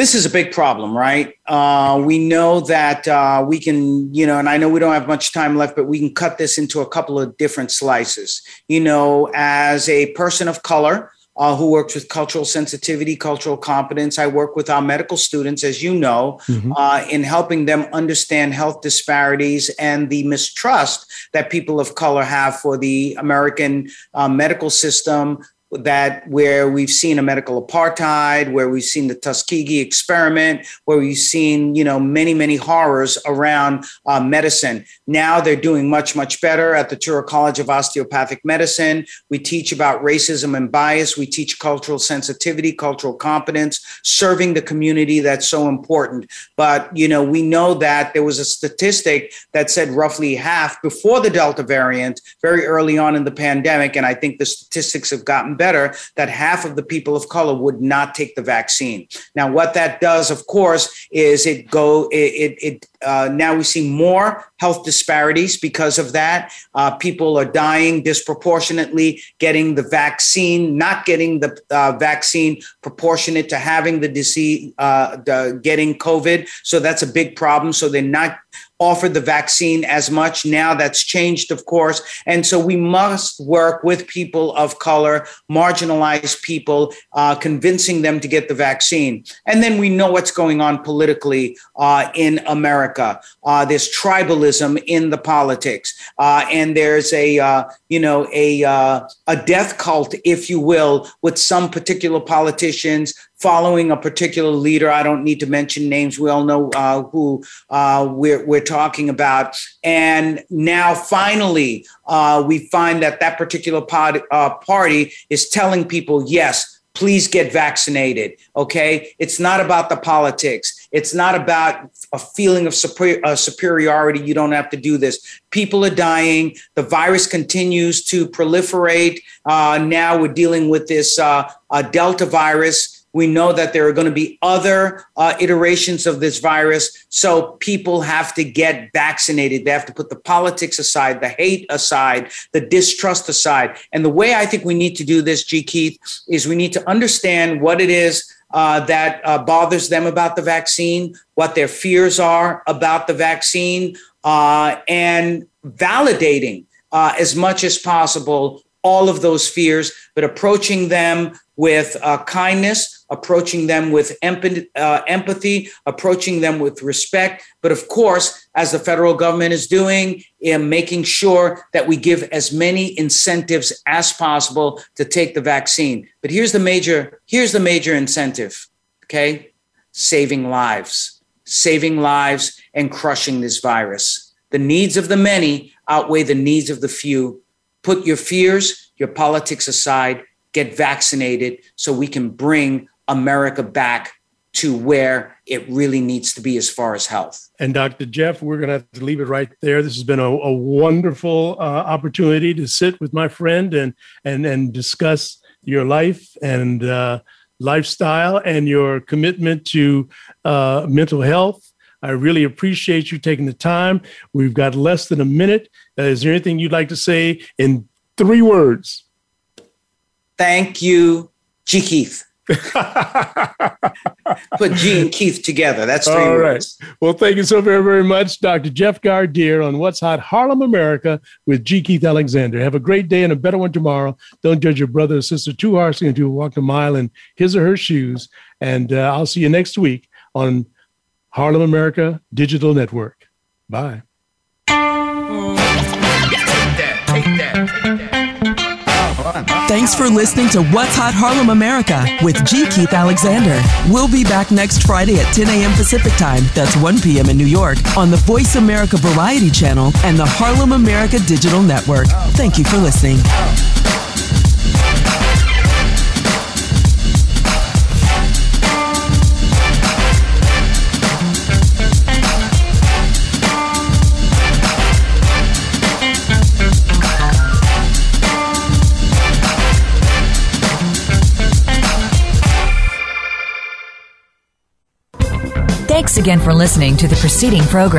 Speaker 3: this is a big problem, right? Uh, we know that uh, we can, you know, and I know we don't have much time left, but we can cut this into a couple of different slices. You know, as a person of color uh, who works with cultural sensitivity, cultural competence, I work with our medical students, as you know, mm-hmm. Uh, in helping them understand health disparities and the mistrust that people of color have for the American uh, medical system, that where we've seen a medical apartheid, where we've seen the Tuskegee experiment, where we've seen you know many many horrors around uh, medicine. Now they're doing much much better at the Touro College of Osteopathic Medicine. We teach about racism and bias. We teach cultural sensitivity, cultural competence, serving the community. That's so important. But you know we know that there was a statistic that said roughly half before the Delta variant, very early on in the pandemic, and I think the statistics have gotten better that half of the people of color would not take the vaccine. Now, what that does, of course, is it go it it, uh, now we see more health disparities because of that. Uh, people are dying disproportionately getting the vaccine, not getting the uh, vaccine proportionate to having the disease, uh, the, getting COVID. So that's a big problem. So they're not offered the vaccine as much. Now that's changed, of course. And so we must work with people of color, marginalized people, uh, convincing them to get the vaccine. And then we know what's going on politically uh, in America. Uh, there's tribalism in the politics, uh, and there's a uh, you know a uh, a death cult, if you will, with some particular politicians following a particular leader. I don't need to mention names. We all know uh, who uh, we're, we're talking about. And now finally, uh, we find that that particular pod, uh, party is telling people, yes, please get vaccinated. Okay. It's not about the politics. It's not about a feeling of super, uh, superiority. You don't have to do this. People are dying. The virus continues to proliferate. Uh, now we're dealing with this uh, Delta virus. We know that there are going to be other uh, iterations of this virus. So people have to get vaccinated. They have to put the politics aside, the hate aside, the distrust aside. And the way I think we need to do this, G. Keith, is we need to understand what it is uh, that uh, bothers them about the vaccine, what their fears are about the vaccine, uh, and validating uh, as much as possible all of those fears, but approaching them with uh, kindness, approaching them with emp- uh, empathy, approaching them with respect. But of course, as the federal government is doing, in making sure that we give as many incentives as possible to take the vaccine. But here's the major here's the major incentive. Okay, saving lives, saving lives, and crushing this virus. The needs of the many outweigh the needs of the few. Put your fears, your politics aside get vaccinated so we can bring America back to where it really needs to be as far as health.
Speaker 2: And Dr. Jeff, we're going to have to leave it right there. This has been a, a wonderful uh, opportunity to sit with my friend and and and discuss your life and uh, lifestyle and your commitment to uh, mental health. I really appreciate you taking the time. We've got less than a minute. Uh, is there anything you'd like to say in three words?
Speaker 3: Thank you, G. Keith. Put G and Keith together. That's three All right. Words.
Speaker 2: Well, thank you so very, very much, Dr. Jeff Gardere on What's Hot Harlem America with G. Keith Alexander. Have a great day and a better one tomorrow. Don't judge your brother or sister too harshly until you walk a mile in his or her shoes. And uh, I'll see you next week on Harlem America Digital Network. Bye. take
Speaker 6: that, take that, take that. Thanks for listening to What's Hot Harlem America with G. Keith Alexander. We'll be back next Friday at 10 a.m. Pacific Time, that's 1 p.m. in New York, on the Voice America Variety Channel and the Harlem America Digital Network. Thank you for listening. Thanks again for listening to the preceding program.